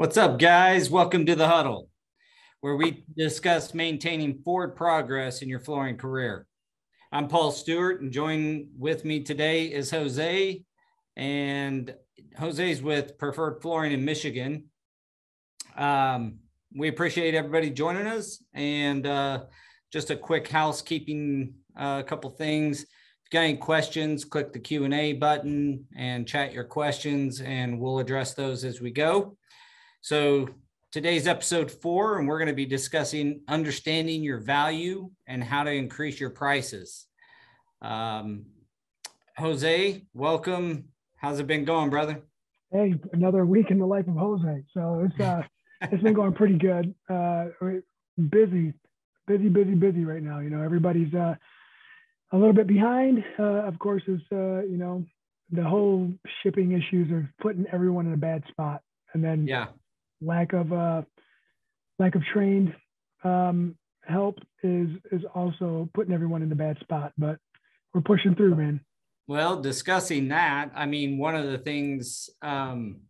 What's up, guys? Welcome to the huddle, where we discuss maintaining forward progress in your flooring career. I'm Paul Stuart, and joining with me today is Jose. And Jose's with Preferred Flooring in Michigan. Um, we appreciate everybody joining us. And uh, just a quick housekeeping, a uh, couple things. If you got any questions, click the Q&A button and chat your questions, and we'll address those as we go. So today's episode four, and we're going to be discussing understanding your value and how to increase your prices. Um, Jose, welcome. How's it been going, brother? Hey, another week in the life of Jose. So it's uh, it's been going pretty good. Uh, busy, busy, busy, busy right now. You know, everybody's uh, a little bit behind. Uh, of course, is uh, you know the whole shipping issues are putting everyone in a bad spot. And then yeah, lack of uh, lack of trained um, help is is also putting everyone in the bad spot. But we're pushing through, man. Well, discussing that, I mean, one of the things, um,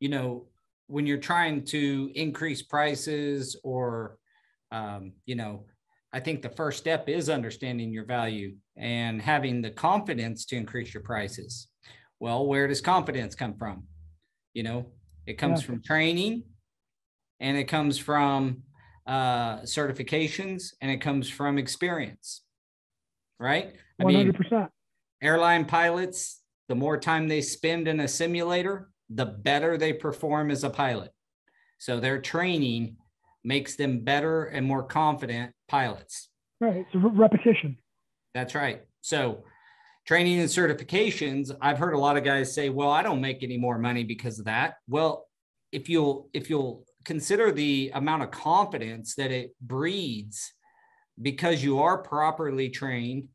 you know, when you're trying to increase prices or, um, you know, I think the first step is understanding your value and having the confidence to increase your prices. Well, where does confidence come from? You know, it comes yeah. from training and it comes from uh, certifications and it comes from experience. Right? I 100%. Mean, airline pilots, the more time they spend in a simulator, the better they perform as a pilot. So their training makes them better and more confident pilots. Right. It's a repetition. That's right. So training and certifications i've heard a lot of guys say well i don't make any more money because of that well if you'll if you'll consider the amount of confidence that it breeds because you are properly trained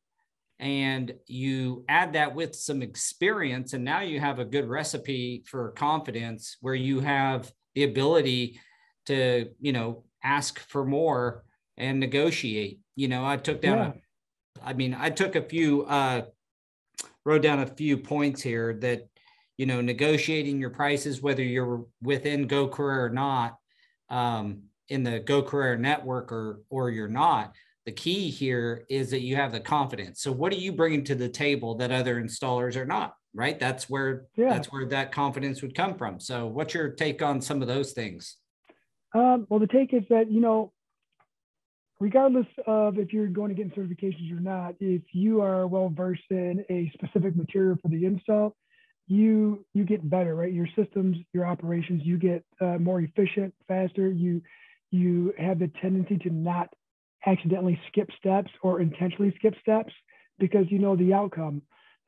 and you add that with some experience and now you have a good recipe for confidence where you have the ability to you know ask for more and negotiate you know i took down yeah. a i mean i took a few uh wrote down a few points here that you know negotiating your prices whether you're within Go Carrera or not um, in the Go Carrera network or or you're not the key here is that you have the confidence. So what are you bringing to the table that other installers are not right? That's where yeah. that's where that confidence would come from. So what's your take on some of those things? Um, well the take is that you know regardless of if you're going to get certifications or not, if you are well versed in a specific material for the install, you you get better, right? Your systems, your operations, you get uh, more efficient, faster. You you have the tendency to not accidentally skip steps or intentionally skip steps because you know the outcome.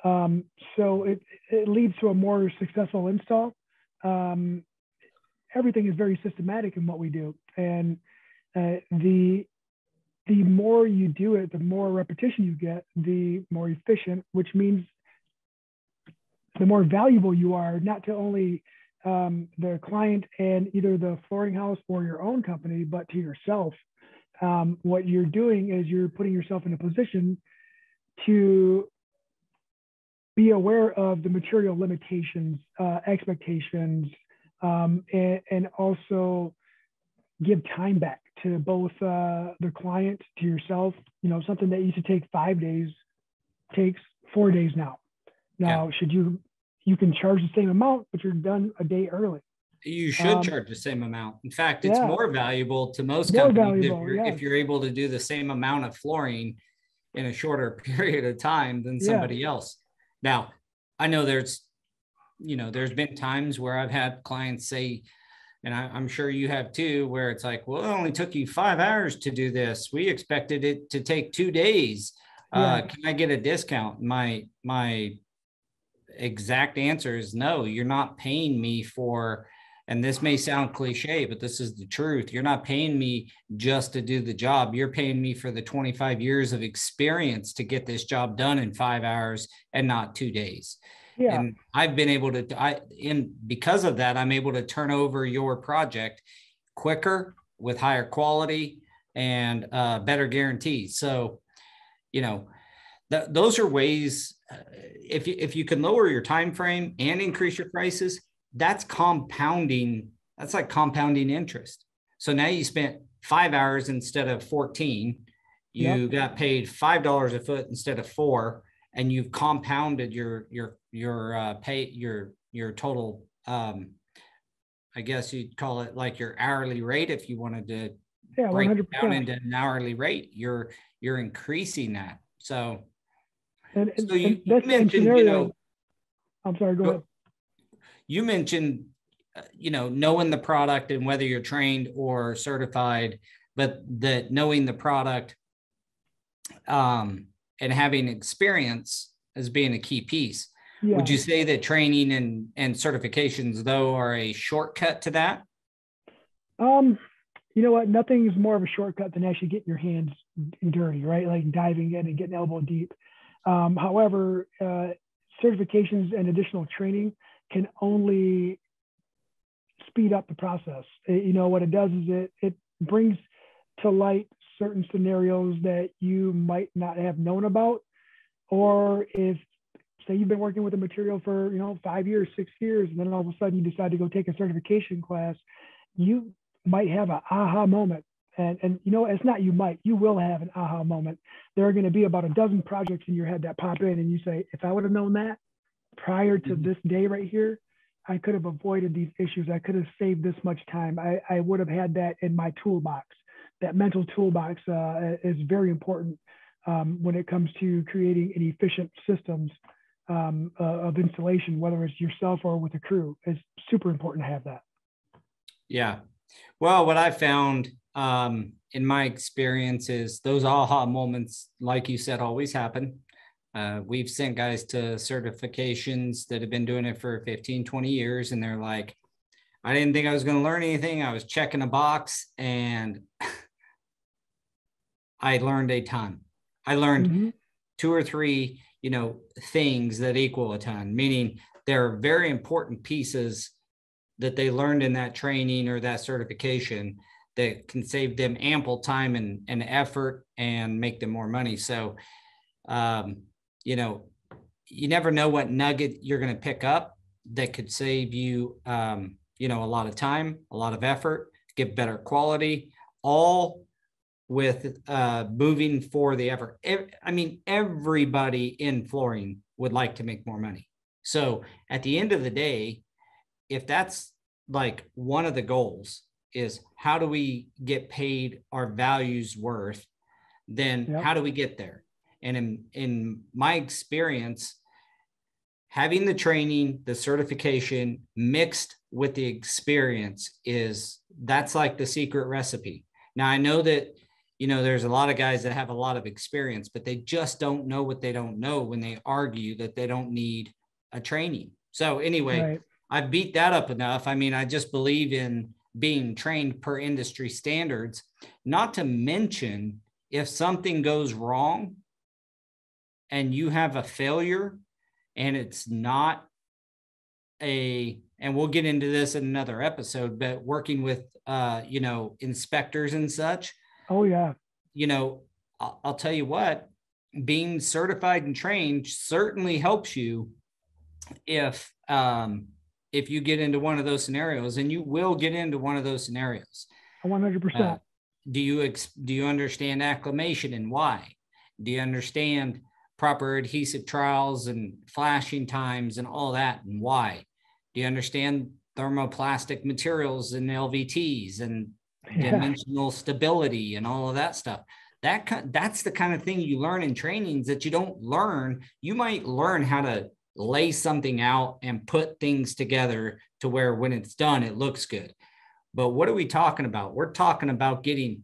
Um, so it, it leads to a more successful install. Um, everything is very systematic in what we do, and uh, the the more you do it, the more repetition you get, the more efficient, which means the more valuable you are, not to only um, the client and either the flooring house or your own company, but to yourself. Um, what you're doing is you're putting yourself in a position to be aware of the material limitations, uh, expectations, um, and, and also give time back to both uh, the client, to yourself. You know, something that used to take five days takes four days now. Now, yeah. should you you can charge the same amount, but you're done a day early. You should um, charge the same amount. In fact, it's yeah. more valuable to most more companies if, you're, yeah. if, you're, able to do the same amount of flooring in a shorter period of time than somebody else. Now, I know there's, you know, there's been times where I've had clients say, and I, am sure you have too, where it's like, well, it only took you five hours to do this. We expected it to take two days. Uh, yeah. Uh, can I get a discount? My my exact answer is no. You're not paying me for, and this may sound cliche, but this is the truth. You're not paying me just to do the job. You're paying me for the 25 years of experience to get this job done in five hours and not two days. Yeah. And I've been able to, I, in because of that, I'm able to turn over your project quicker with higher quality and uh, better guarantees. So, you know, th- those are ways. Uh, if you if you can lower your time frame and increase your prices, that's compounding. That's like compounding interest. So now you spent five hours instead of 14. You yep. got paid five dollars a foot instead of four, and you've compounded your your your uh, pay your your total. Um, I guess you'd call it like your hourly rate if you wanted to yeah, break 100%. it down into an hourly rate. You're you're increasing that. So, and, so you, you mentioned, scenario, you know, I'm sorry, go, go ahead. You mentioned uh, you know knowing the product and whether you're trained or certified but that knowing the product um, and having experience as being a key piece yeah. would you say that training and and certifications though are a shortcut to that um you know what nothing's more of a shortcut than actually getting your hands dirty right like diving in and getting elbow deep um, however uh, certifications and additional training can only speed up the process. It, you know, what it does is it, it brings to light certain scenarios that you might not have known about. Or if, say, you've been working with a material for, you know, five years, six years, and then all of a sudden you decide to go take a certification class, you might have an aha moment. And, and you know, it's not you might, you will have an aha moment. There are going to be about a dozen projects in your head that pop in, and you say, if I would have known that prior to mm-hmm. this day right here, I could have avoided these issues. I could have saved this much time. I, I would have had that in my toolbox. That mental toolbox uh, is very important um, when it comes to creating an efficient systems um, uh, of installation, whether it's yourself or with a crew. It's super important to have that. Yeah. Well, what I found um, in my experience is those aha moments, like you said, always happen. Uh, we've sent guys to certifications that have been doing it for 15, 20 years, and they're like, I didn't think I was going to learn anything. I was checking a box and I learned a ton. I learned mm-hmm. two or three, you know, things that equal a ton, meaning there are very important pieces that they learned in that training or that certification that can save them ample time and, and effort and make them more money. So, um, you know, you never know what nugget you're going to pick up that could save you, um, you know, a lot of time, a lot of effort, get better quality, all with uh, moving for the effort. I mean, everybody in flooring would like to make more money. So at the end of the day, if that's like one of the goals is how do we get paid our values worth, then yep. how do we get there? And in, in my experience, having the training, the certification mixed with the experience is that's like the secret recipe. Now, I know that, you know, there's a lot of guys that have a lot of experience, but they just don't know what they don't know when they argue that they don't need a training. So, anyway, right. I beat that up enough. I mean, I just believe in being trained per industry standards, not to mention if something goes wrong, and you have a failure and it's not a and we'll get into this in another episode but working with uh you know inspectors and such oh yeah. You know I'll, I'll tell you what being certified and trained certainly helps you if um if you get into one of those scenarios and you will get into one of those scenarios. 100% uh, do you ex- do you understand acclimation and why? Do you understand proper adhesive trials and flashing times and all that and why? Do you understand thermoplastic materials and LVTs and yeah. dimensional stability and all of that stuff? That that's the kind of thing you learn in trainings that you don't learn. You might learn how to lay something out and put things together to where when it's done it looks good. But what are we talking about? We're talking about getting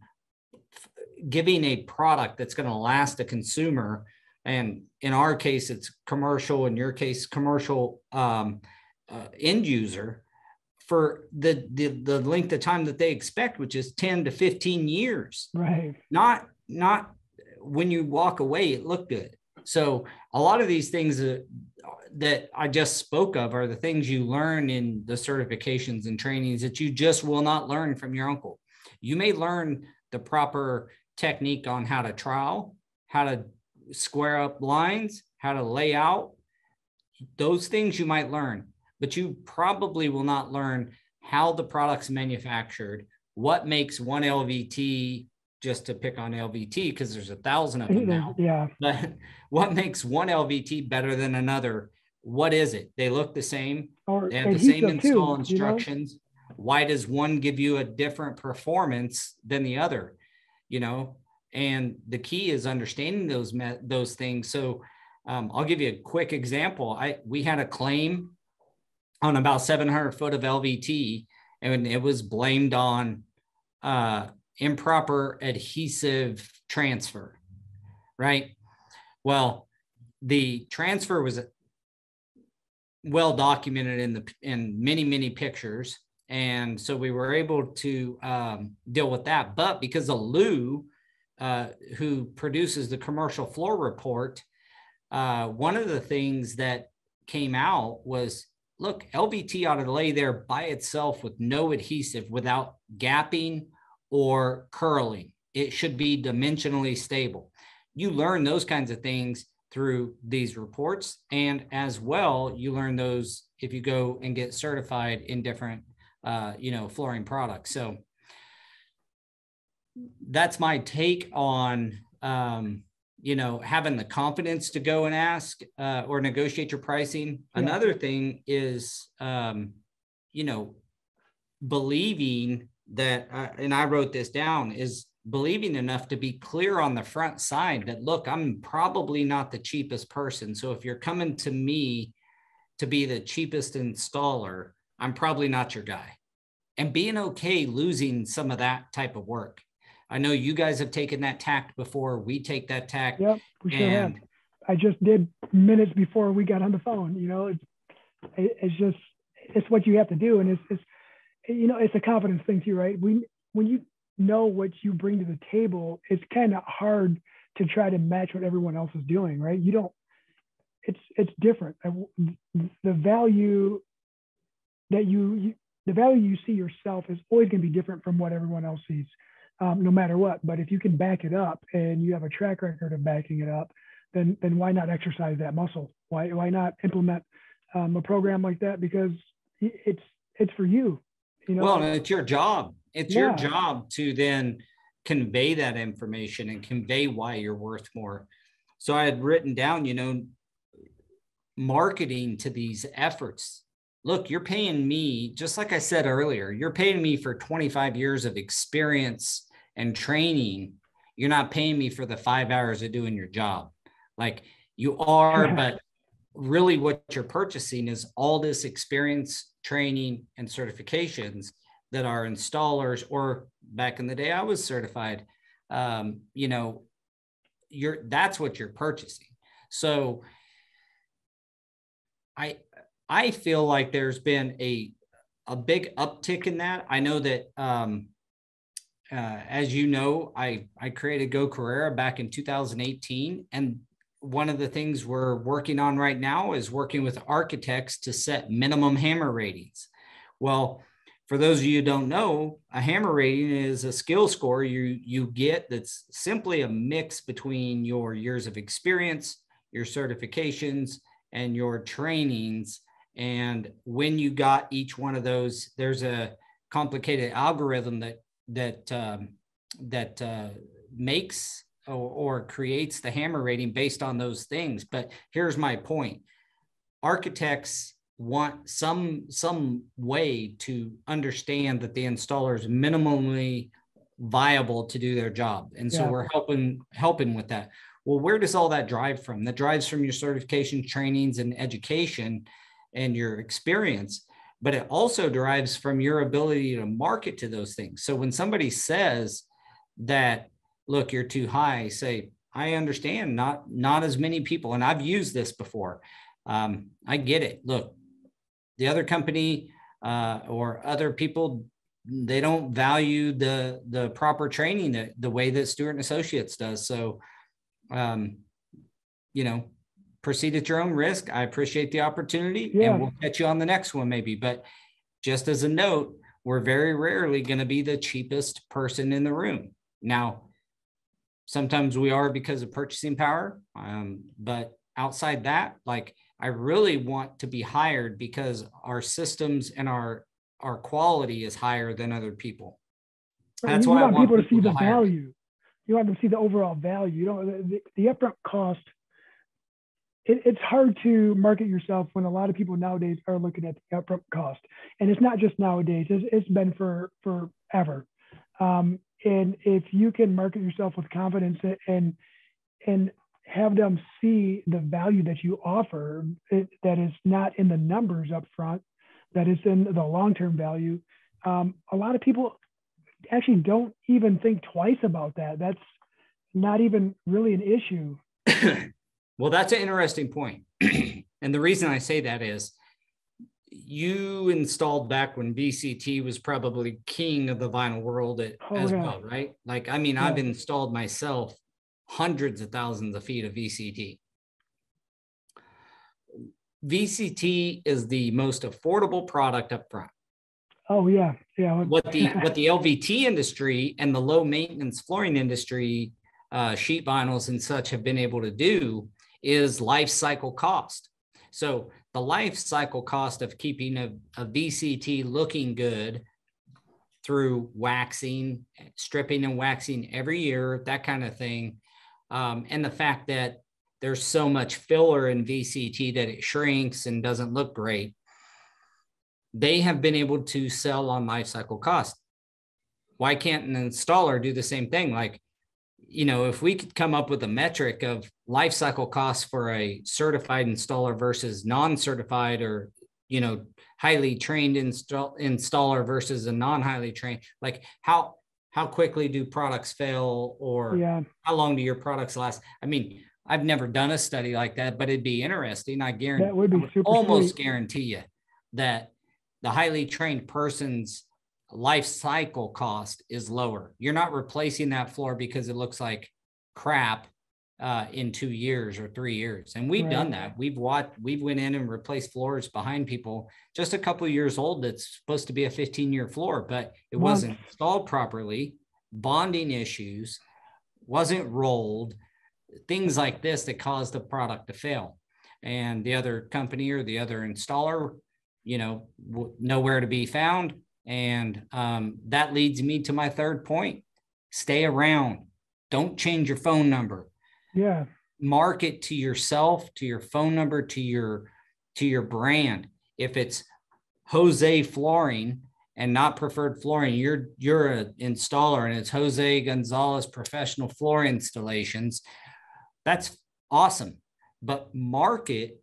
giving a product that's going to last a consumer and in our case it's commercial in your case commercial um, uh, end user for the, the the length of time that they expect which is 10 to 15 years. Right. Not not when you walk away it looked good. So a lot of these things that, that i just spoke of are the things you learn in the certifications and trainings that you just will not learn from your uncle. You may learn the proper technique on how to trowel how to square up lines, how to lay out, those things you might learn. But you probably will not learn how the product's manufactured, what makes one LVT just to pick on LVT because there's a thousand of them now. Yeah. But what makes one LVT better than another? What is it? They look the same. Or They have the same adhesive too, install you know? instructions. Why does one give you a different performance than the other? You know, and the key is understanding those those things. So um, I'll give you a quick example. I we had a claim on about 700 foot of LVT, and it was blamed on uh, improper adhesive transfer, right? Well, the transfer was well documented in the in many many pictures, and so we were able to um, deal with that. But because of Lou, uh, who produces the commercial floor report, uh, one of the things that came out was look, LVT ought to lay there by itself with no adhesive without gapping or curling. It should be dimensionally stable. You learn those kinds of things through these reports. And as well, you learn those if you go and get certified in different, uh, you know, flooring products. So that's my take on, um, you know, having the confidence to go and ask uh, or negotiate your pricing. Yeah. Another thing is, um, you know, believing that, uh, and I wrote this down, is believing enough to be clear on the front side that, look, I'm probably not the cheapest person. So if you're coming to me to be the cheapest installer, I'm probably not your guy. And being okay losing some of that type of work. I know you guys have taken that tact before. We take that tact. Yep, we sure have. and I just did minutes before we got on the phone. You know, it's it's just it's what you have to do, and it's it's you know it's a confidence thing too, right? We when you know what you bring to the table, it's kind of hard to try to match what everyone else is doing, right? You don't. It's it's different. Uh, the value that you, you the value you see yourself is always going to be different from what everyone else sees, um, no matter what. But if you can back it up and you have a track record of backing it up, then then why not exercise that muscle? Why why not implement um, a program like that? Because it's it's for you. You know. well, it's your job. It's your job to then convey that information and convey why you're worth more. So I had written down, you know, marketing to these efforts. Look, you're paying me, just like I said earlier, you're paying me for 25 years of experience and training. You're not paying me for the five hours of doing your job. Like you are, but really what you're purchasing is all this experience, training, and certifications that our installers, or back in the day, I was certified. Um, you know, you're that's what you're purchasing. So I I feel like there's been a a big uptick in that. I know that um, uh, as you know, I I created Go Carrera back in 2018, and one of the things we're working on right now is working with architects to set minimum hammer ratings. Well, for those of you who don't know, a hammer rating is a skill score you you get that's simply a mix between your years of experience, your certifications, and your trainings. And when you got each one of those, there's a complicated algorithm that that um, that uh, makes or, or creates the hammer rating based on those things. But here's my point: architects want some some way to understand that the installer is minimally viable to do their job, and so Yeah. we're helping helping with that. Well, where does all that drive from? That drives from your certification, trainings, and education, and your experience. But it also derives from your ability to market to those things. So when somebody says that, look, you're too high, say, I understand. Not not as many people, and I've used this before. Um, I get it. Look, the other company uh, or other people they don't value the the proper training that the way that Stuart and Associates does. So, um, you know, proceed at your own risk. I appreciate the opportunity, Yeah. and we'll catch you on the next one, maybe. But just as a note, we're very rarely going to be the cheapest person in the room. Now, sometimes we are because of purchasing power, um, but outside that, like I really want to be hired because our systems and our our quality is higher than other people. That's why I want people to see the value. You want them to see the overall value. You know, the, the upfront cost. It, it's hard to market yourself when a lot of people nowadays are looking at the upfront cost, and it's not just nowadays. It's, it's been for forever. Um, and if you can market yourself with confidence and and have them see the value that you offer it, that is not in the numbers up front, that is in the long-term value. Um, a lot of people actually don't even think twice about that. That's not even really an issue. well, that's an interesting point. and the reason I say that is you installed back when VCT was probably king of the vinyl world at, oh, as yeah. well, right? Like, I mean, yeah. I've installed myself hundreds of thousands of feet of VCT. VCT is the most affordable product up front. Oh yeah, yeah. What the what the LVT industry and the low maintenance flooring industry, uh, sheet vinyls and such have been able to do is life cycle cost. So the life cycle cost of keeping a, a VCT looking good through waxing, stripping and waxing every year, that kind of thing, um, and the fact that there's so much filler in VCT that it shrinks and doesn't look great, they have been able to sell on life cycle cost. Why can't an installer do the same thing? Like, you know, if we could come up with a metric of life cycle costs for a certified installer versus non-certified or, you know, highly trained install, installer versus a non-highly trained, like how how quickly do products fail or yeah. how long do your products last? I mean, I've never done a study like that, but it'd be interesting. I guarantee that would be super almost sweet. guarantee you that the highly trained person's life cycle cost is lower. You're not replacing that floor because it looks like crap uh, in two years or three years. And we've right. done that. We've watched, we've went in and replaced floors behind people just a couple of years old. That's supposed to be a 15 year floor, but it wasn't installed properly. Bonding issues wasn't rolled. Things like this that caused the product to fail. And the other company or the other installer, you know, nowhere to be found. And um, that leads me to my third point: stay around. Don't change your phone number. Yeah. Market to yourself to your phone number to your to your brand. If it's jose flooring and not preferred flooring you're you're an installer and it's jose gonzalez professional floor installations that's awesome. But market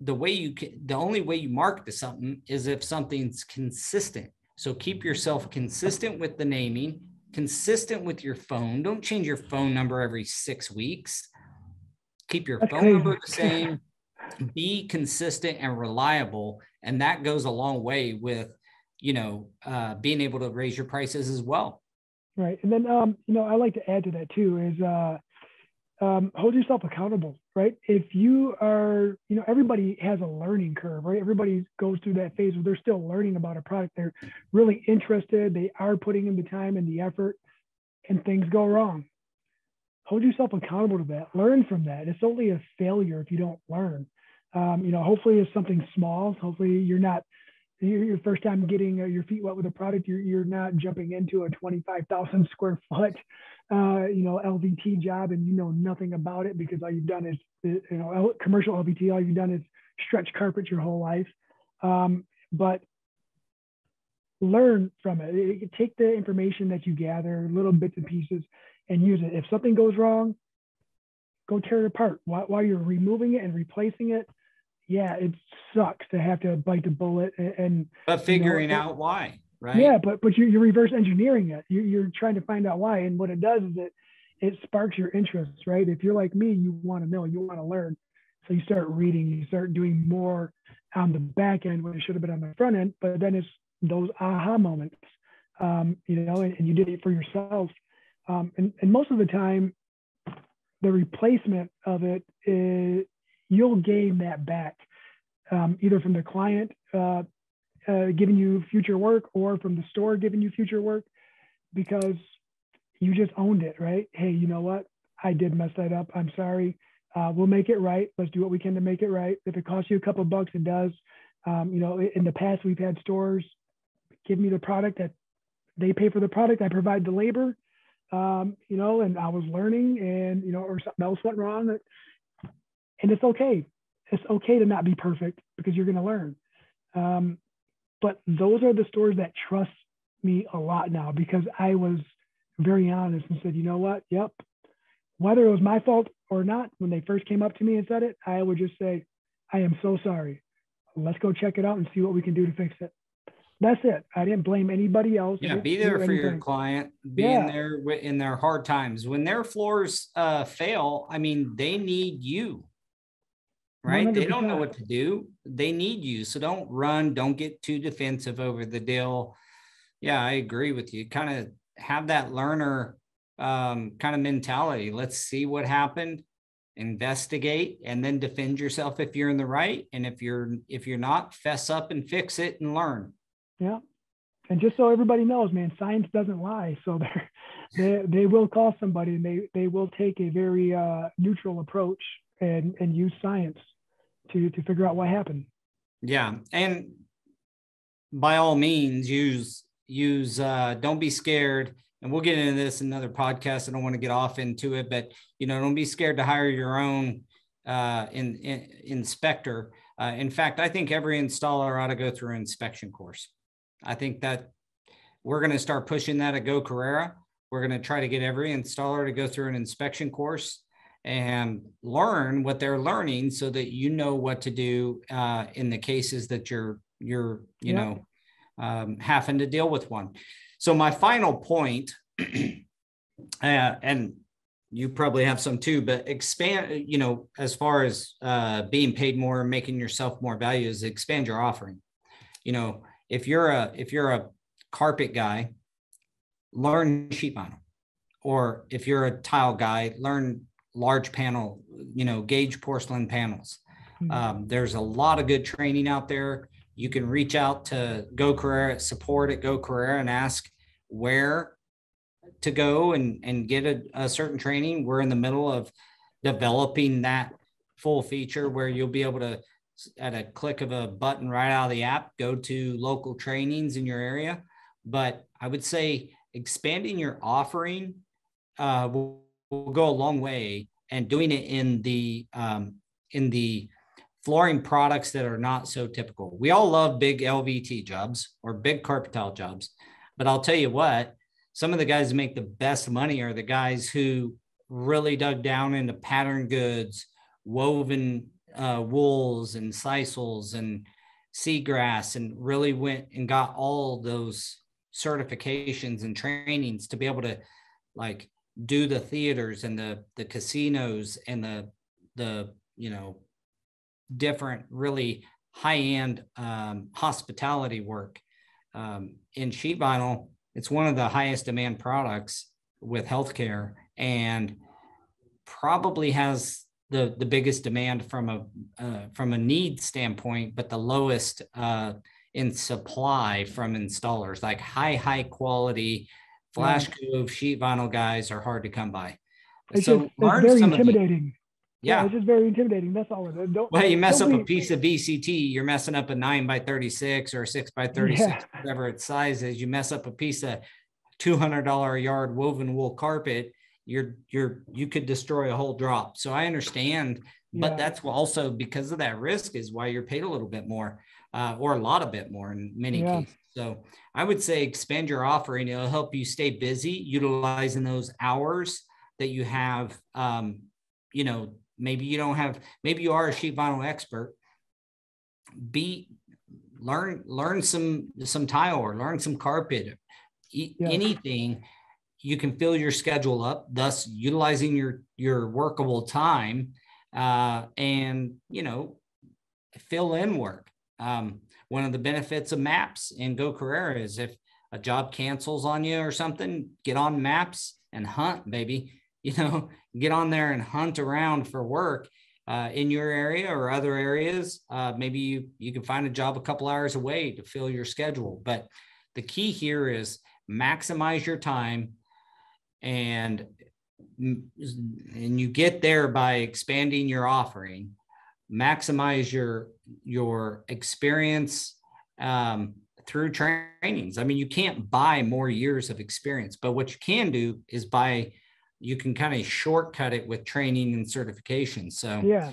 the way you can the only way you market to something is if something's consistent so keep yourself consistent with the naming consistent with your phone. Don't change your phone number every six weeks. Keep your phone number the same. Be consistent and reliable, and that goes a long way with, you know, uh, being able to raise your prices as well. Right, and then um, you know, I like to add to that too is uh, um, hold yourself accountable. Right, if you are, you know, everybody has a learning curve. Right, everybody goes through that phase where they're still learning about a product. They're really interested. They are putting in the time and the effort, and things go wrong hold yourself accountable to that. Learn from that. It's only a failure if you don't learn. Um, you know, hopefully it's something small. Hopefully you're not your first time getting uh, your feet wet with a product. You're you're not jumping into a 25,000 square foot, uh, you know, LVT job and you know nothing about it because all you've done is you know commercial LVT. All you've done is stretch carpet your whole life. Um, but learn from it. Take the information that you gather, little bits and pieces, and use it. If something goes wrong, go tear it apart. While, while you're removing it and replacing it, yeah, it sucks to have to bite the bullet and. and but figuring you know, out why, right? Yeah, but but you're, you're reverse engineering it. You, you're trying to find out why, and what it does is it it sparks your interest, right? If you're like me, you want to know, you want to learn, so you start reading, you start doing more on the back end when it should have been on the front end. But then it's those aha moments, um, you know, and, and you did it for yourself um, and, and most of the time, the replacement of it is you'll gain that back, um, either from the client uh, uh, giving you future work or from the store giving you future work because you just owned it, right? Hey, you know what? I did mess that up. I'm sorry. Uh, we'll make it right. Let's do what we can to make it right. If it costs you a couple bucks, it does. Um, you know, in the past, we've had stores give me the product that they pay for the product. I provide the labor, um, you know, and I was learning and, you know, or something else went wrong. And it's okay. It's okay to not be perfect because you're going to learn. Um, but those are the stores that trust me a lot now because I was very honest and said, you know what? Yep. Whether it was my fault or not, when they first came up to me and said it, I would just say, I am so sorry. Let's go check it out and see what we can do to fix it. That's it. I didn't blame anybody else. Yeah, be there for your client, be yeah. in there in their hard times. When their floors uh, fail, I mean, they need you, right? 100%. They don't know what to do. They need you. So don't run. Don't get too defensive over the deal. Yeah, I agree with you. Kind of have that learner um, kind of mentality. Let's see what happened investigate and then defend yourself if you're in the right and if you're if you're not fess up and fix it and learn yeah. And just so everybody knows, man, science doesn't lie. So they they will call somebody and they they will take a very uh, neutral approach and and use science to to figure out what happened. Yeah, and by all means, use use uh, don't be scared. And we'll get into this in another podcast. I don't want to get off into it, but you know, don't be scared to hire your own uh, in, in, inspector. Uh, in fact, I think every installer ought to go through an inspection course. I think that we're going to start pushing that at Go Carrera. We're going to try to get every installer to go through an inspection course and learn what they're learning so that you know what to do uh, in the cases that you're you're you yeah. know um, having to deal with one. So my final point, uh, and you probably have some too, but expand, you know, as far as uh, being paid more and making yourself more value is expand your offering. You know, if you're a if you're a carpet guy, learn sheet vinyl. Or if you're a tile guy, learn large panel, you know, gauge porcelain panels. Mm-hmm. Um, there's a lot of good training out there. You can reach out to Go Carrera support at Go Carrera and ask where to go and, and get a, a certain training. We're in the middle of developing that full feature where you'll be able to at a click of a button right out of the app, go to local trainings in your area. But I would say expanding your offering uh, will, will, go a long way, and doing it in the um, in the flooring products that are not so typical. We all love big LVT jobs or big carpet tile jobs, but I'll tell you what, some of the guys who make the best money are the guys who really dug down into pattern goods, woven uh, wools and sisals and seagrass and really went and got all those certifications and trainings to be able to like do the theaters and the the casinos and the the you know different really high end um, hospitality work um, in sheet vinyl it's one of the highest demand products with healthcare and probably has the the biggest demand from a uh, from a need standpoint, but the lowest uh, in supply from installers. Like high high quality flash cove sheet vinyl guys are hard to come by. It's so just, it's very intimidating. Yeah. yeah. it's just very intimidating. That's all it is. Don't, well, you mess up be... a piece of VCT, you're messing up a nine by 36 or a six by 36, yeah. whatever its size is. You mess up a piece of $200 a yard woven wool carpet, you're you're you could destroy a whole drop. So I understand, yeah. but that's also because of that risk is why you're paid a little bit more, uh, or a lot of bit more in many cases. So I would say expand your offering. It'll help you stay busy, utilizing those hours that you have. Um, you know, maybe you don't have, maybe you are a sheet vinyl expert. Be learn learn some some tile or learn some carpet, yeah. anything you can fill your schedule up, thus utilizing your your workable time, uh, and you know, fill in work. Um, one of the benefits of maps in Go Carrera is if a job cancels on you or something, get on maps and hunt, baby. You know, get on there and hunt around for work uh, in your area or other areas. Uh, maybe you you can find a job a couple hours away to fill your schedule. But the key here is maximize your time and and you get there by expanding your offering maximize your your experience um, through trainings. I mean you can't buy more years of experience but what you can do is buy you can kind of shortcut it with training and certification. So yeah.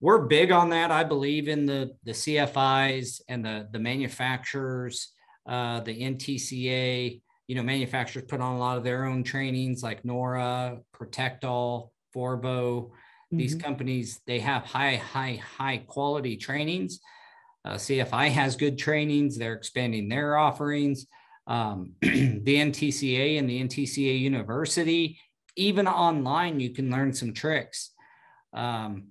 we're big on that i believe in the the cfis and the the manufacturers uh, the ntca you know, manufacturers put on a lot of their own trainings like Nora, Protect-All, Forbo. Mm-hmm. These companies, they have high, high, high quality trainings. Uh, CFI has good trainings. They're expanding their offerings. Um, the NTCA and the NTCA University, even online, you can learn some tricks. Um,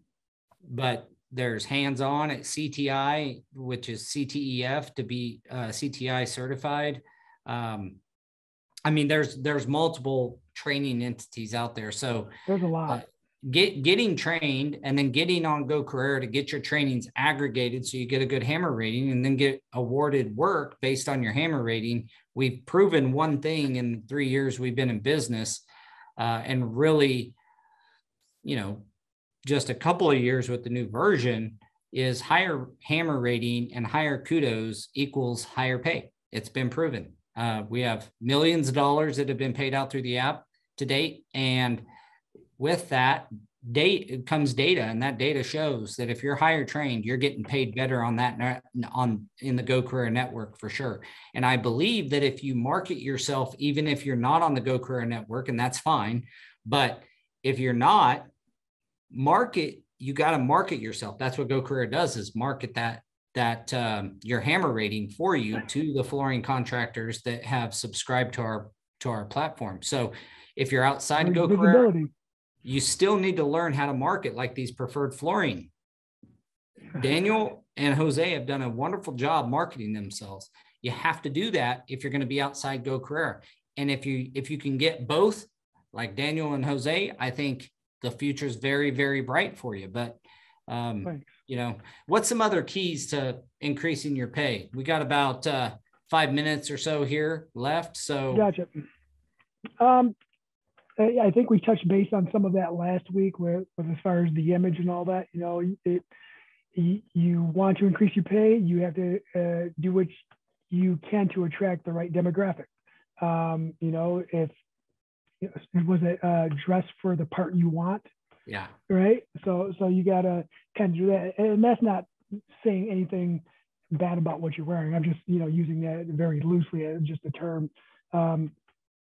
but there's hands-on at CTI, which is CTEF to be uh, CTI certified. Um, I mean, there's there's multiple training entities out there. So there's a lot. Uh, get getting trained and then getting on Go Carrera to get your trainings aggregated so you get a good hammer rating and then get awarded work based on your hammer rating. We've proven one thing in three years we've been in business, uh, and really, you know, just a couple of years with the new version is higher hammer rating and higher kudos equals higher pay. It's been proven. Uh, we have millions of dollars that have been paid out through the app to date. And with that date comes data and that data shows that if you're higher trained, you're getting paid better on that on in the Go Carrera Network for sure. And I believe that if you market yourself, even if you're not on the Go Carrera Network, and that's fine, but if you're not, market, you got to market yourself. That's what Go Carrera does is market that that um, your hammer rating for you to the flooring contractors that have subscribed to our to our platform. So if you're outside Go Carrera, you still need to learn how to market like these preferred flooring. Daniel and Jose have done a wonderful job marketing themselves. You have to do that if you're going to be outside Go Carrera. And if you if you can get both, like Daniel and Jose, I think the future is very very bright for you. But um, you know, what's some other keys to increasing your pay? We got about uh, five minutes or so here left. So gotcha. Um, I think we touched base on some of that last week with, with as far as the image and all that. You know, it, you want to increase your pay, you have to uh, do what you can to attract the right demographic. Um, you know, if it was a uh, dress for the part you want, yeah. Right. So so you gotta kind of do that, and that's not saying anything bad about what you're wearing. I'm just you know using that very loosely as just a term. Um,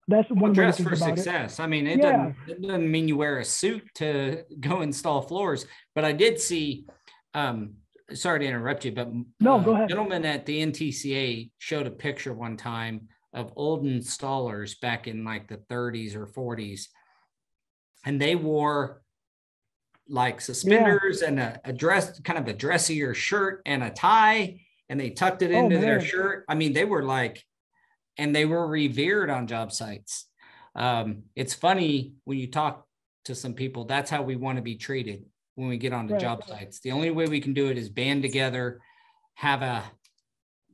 that's one well, dress for success. It. I mean, it yeah. doesn't it doesn't mean you wear a suit to go install floors. But I did see. Um, sorry to interrupt you, but no, uh, go ahead. Gentleman at the NTCA showed a picture one time of old installers back in like the 30s or 40s, and they wore like suspenders yeah. and a, a, dress, kind of a dressier shirt and a tie, and they tucked it oh, into oh, their shirt. I mean, they were like, and they were revered on job sites. Um, it's funny when you talk to some people, that's how we want to be treated when we get onto right. job sites. The only way we can do it is band together, have a,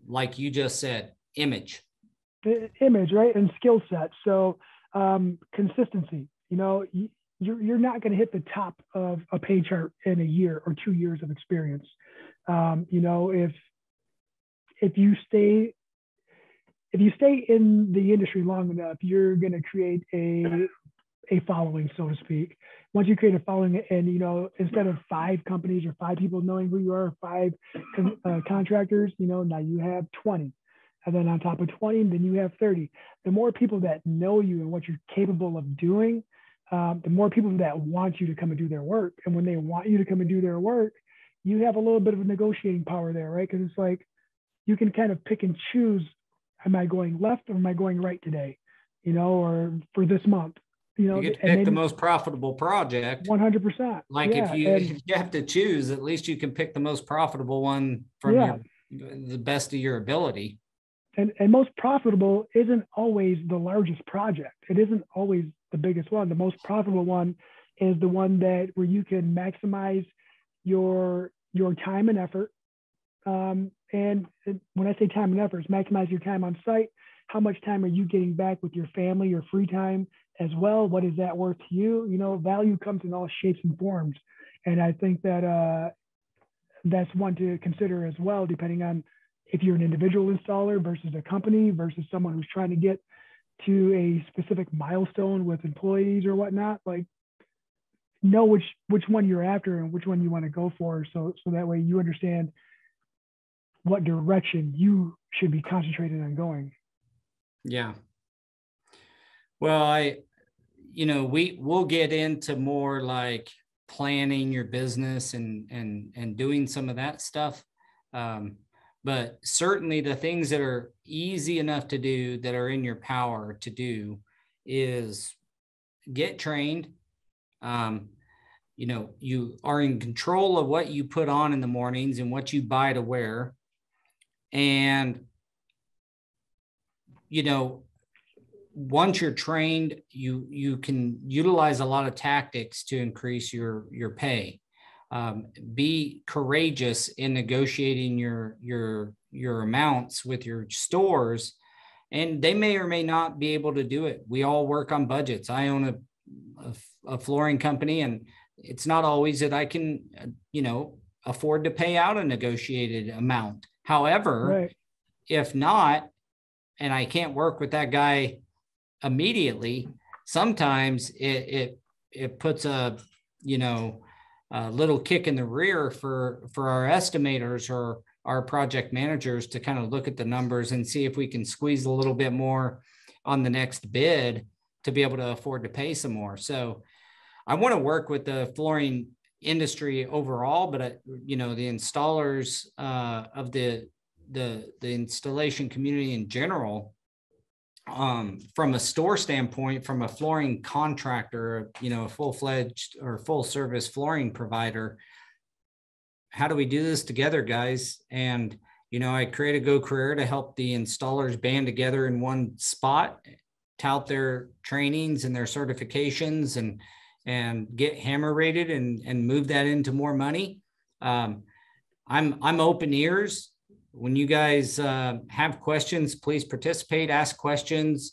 like you just said, image. Image, right? And skill set. So um, consistency. You know, you're, you're not going to hit the top of a pay chart in a year or two years of experience. Um, you know, if if you stay if you stay in the industry long enough, you're going to create a a following, so to speak. Once you create a following, and you know, instead of five companies or five people knowing who you are, five con- uh, contractors, you know, now you have 20. And then on top of 20, then you have 30. The more people that know you and what you're capable of doing, um, the more people that want you to come and do their work. And when they want you to come and do their work, you have a little bit of a negotiating power there, right? Because it's like you can kind of pick and choose am I going left or am I going right today? You know, or for this month. You know, you get to pick the most profitable project. 100%. Like yeah. if you and, if you have to choose, at least you can pick the most profitable one from yeah. your, the best of your ability. And, and most profitable isn't always the largest project. It isn't always the biggest one. The most profitable one is the one that where you can maximize your your time and effort. Um, and when I say time and effort, maximize your time on site, how much time are you getting back with your family, your free time as well? What is that worth to you? You know, value comes in all shapes and forms. And I think that uh, that's one to consider as well, depending on if you're an individual installer versus a company versus someone who's trying to get to a specific milestone with employees or whatnot. Like, know which which one you're after and which one you want to go for, so so that way you understand what direction you should be concentrated on going. Yeah. Well, I, you know, we we'll get into more like planning your business and and and doing some of that stuff. Um, but certainly the things that are easy enough to do that are in your power to do is get trained. Um, you know, you are in control of what you put on in the mornings and what you buy to wear. And, you know, once you're trained, you you can utilize a lot of tactics to increase your your pay. Um, be courageous in negotiating your your your amounts with your stores, and they may or may not be able to do it. We all work on budgets. I own a, a, a flooring company, and it's not always that I can, uh, you know, afford to pay out a negotiated amount. However, right. if not, and I can't work with that guy immediately, sometimes it it it puts a you know a little kick in the rear for for our estimators or our project managers to kind of look at the numbers and see if we can squeeze a little bit more on the next bid to be able to afford to pay some more. So I want to work with the flooring industry overall, but I, you know the installers uh, of the the the installation community in general um, from a store standpoint, from a flooring contractor, you know, a full fledged or full service flooring provider, how do we do this together, guys? And, you know, I created Go Carrera to help the installers band together in one spot, tout their trainings and their certifications and, and get hammer rated and, and move that into more money. Um, I'm, I'm open ears when you guys uh, have questions, please participate, ask questions.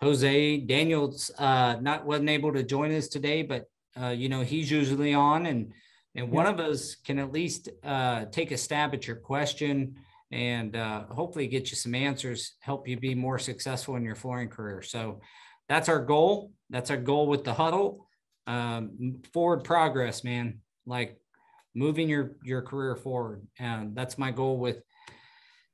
Jose Daniels uh, not wasn't able to join us today, but uh, you know he's usually on, and and one of us can at least uh, take a stab at your question and uh, hopefully get you some answers, help you be more successful in your flooring career. So that's our goal. That's our goal with the huddle. Um, forward progress, man. Like moving your your career forward, and that's my goal with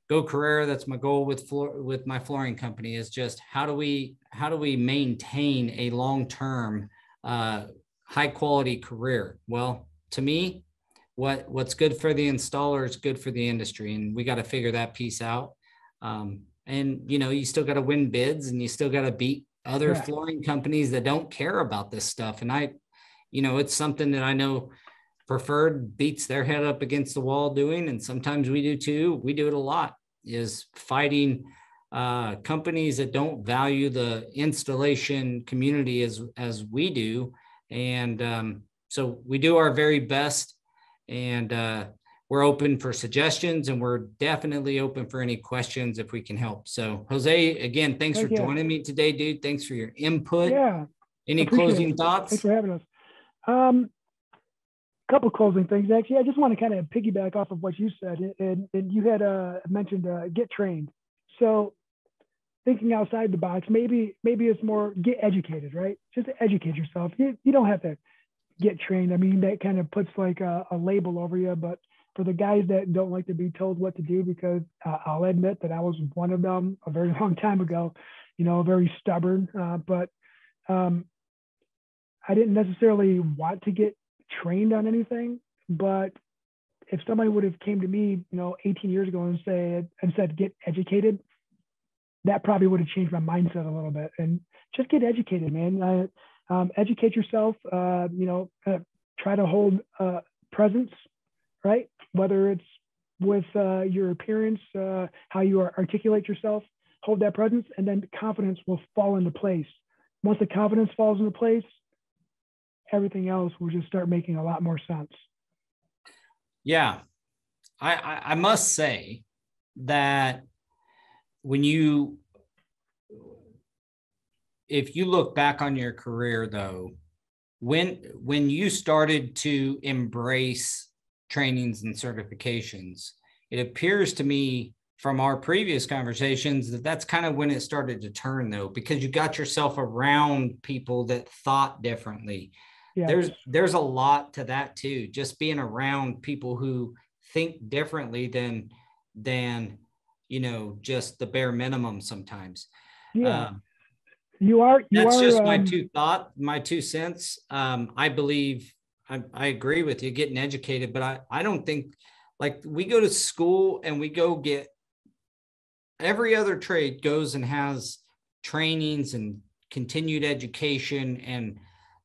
Go Carrera. That's my goal with floor with my flooring company is just how do we how do we maintain a long-term uh, high quality career? Well to me what what's good for the installer is good for the industry and we got to figure that piece out. Um, and you know you still got to win bids and you still got to beat other yeah. flooring companies that don't care about this stuff. And i you know it's something that i know preferred beats their head up against the wall doing. And sometimes we do too. We do it a lot is fighting uh, companies that don't value the installation community as as we do. And um, so we do our very best. And uh, we're open for suggestions and we're definitely open for any questions if we can help. So jose again thanks Thank for you. joining me today dude. Thanks for your input. Yeah. Any closing it. thoughts? Thanks for having us. Um, couple closing things actually. I just want to kind of piggyback off of what you said and, and you had uh, mentioned uh, get trained. So thinking outside the box maybe maybe it's more get educated right? Just educate yourself. You, you don't have to get trained. I mean that kind of puts like a, a label over you but for the guys that don't like to be told what to do because uh, i'll admit that i was one of them a very long time ago you know very stubborn uh, but um, i didn't necessarily want to get trained on anything, but if somebody would have came to me, you know, 18 years ago and said and said get educated, that probably would have changed my mindset a little bit. And just get educated, man. Uh, um, educate yourself. Uh, you know, uh, try to hold uh, presence, right? Whether it's with uh, your appearance, uh, how you articulate yourself, hold that presence, and then confidence will fall into place. Once the confidence falls into place, everything else will just start making a lot more sense. Yeah. I, I, I must say that when you if you look back on your career though, when when you started to embrace trainings and certifications, it appears to me from our previous conversations that that's kind of when it started to turn though because you got yourself around people that thought differently. Yeah. there's there's a lot to that too. Just being around people who think differently than than you know just the bare minimum sometimes. Yeah. Um, you are you that's are, just um, my two thought my two cents. Um i believe I, I agree with you getting educated but i i don't think like we go to school and we go get every other trade goes and has trainings and continued education and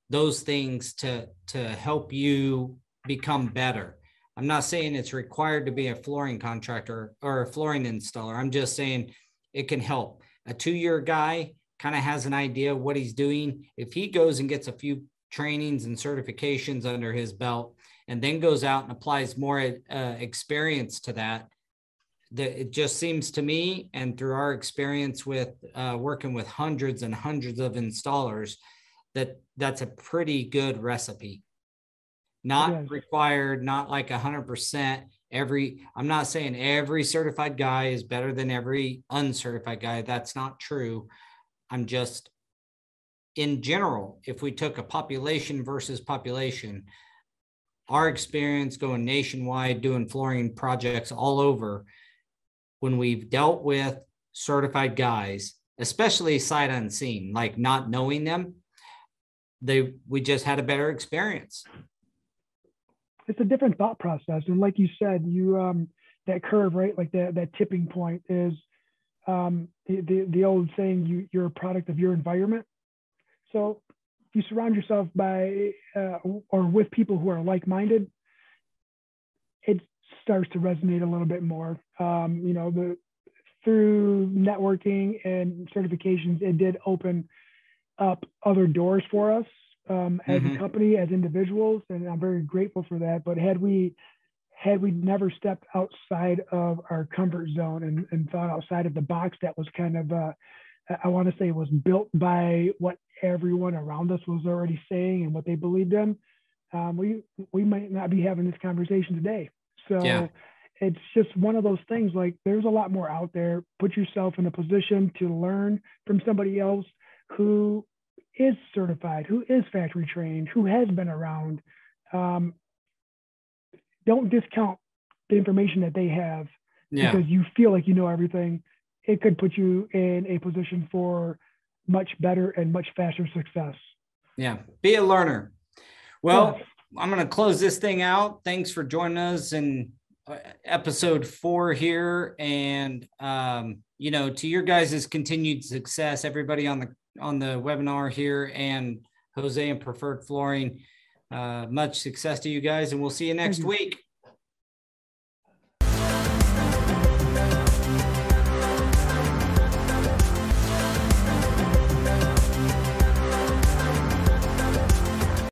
those things to to help you become better. I'm not saying it's required to be a flooring contractor or a flooring installer. I'm just saying it can help. A two-year guy kind of has an idea of what he's doing. If he goes and gets a few trainings and certifications under his belt and then goes out and applies more uh, experience to that. That it just seems to me and through our experience with uh, working with hundreds and hundreds of installers that that's a pretty good recipe. Not required not like a hundred percent every i'm not saying every certified guy is better than every uncertified guy. That's not true. I'm just in general if we took a population versus population our experience going nationwide doing flooring projects all over when we've dealt with certified guys, especially sight unseen, like not knowing them, they we just had a better experience. It's a different thought process, and like you said, you um, that curve, right? Like that that tipping point is um, the, the the old saying, you you're a product of your environment. So if you surround yourself by uh, or with people who are like minded, it starts to resonate a little bit more. Um, you know, the through networking and certifications, it did open up other doors for us um, as mm-hmm. a company, as individuals, and I'm very grateful for that. But had we had we never stepped outside of our comfort zone and, and thought outside of the box that was kind of uh, I want to say was built by what everyone around us was already saying and what they believed in, um, we we might not be having this conversation today. So yeah. it's just one of those things like there's a lot more out there. Put yourself in a position to learn from somebody else who is certified, who is factory trained, who has been around. Um, don't discount the information that they have yeah. because you feel like you know everything. It could put you in a position for much better and much faster success. Yeah, be a learner. Well, yes. I'm going to close this thing out. Thanks for joining us in uh, episode four here, and um, you know, to your guys' continued success, everybody on the on the webinar here, and Jose and Preferred Flooring. Uh, much success to you guys, and we'll see you next week.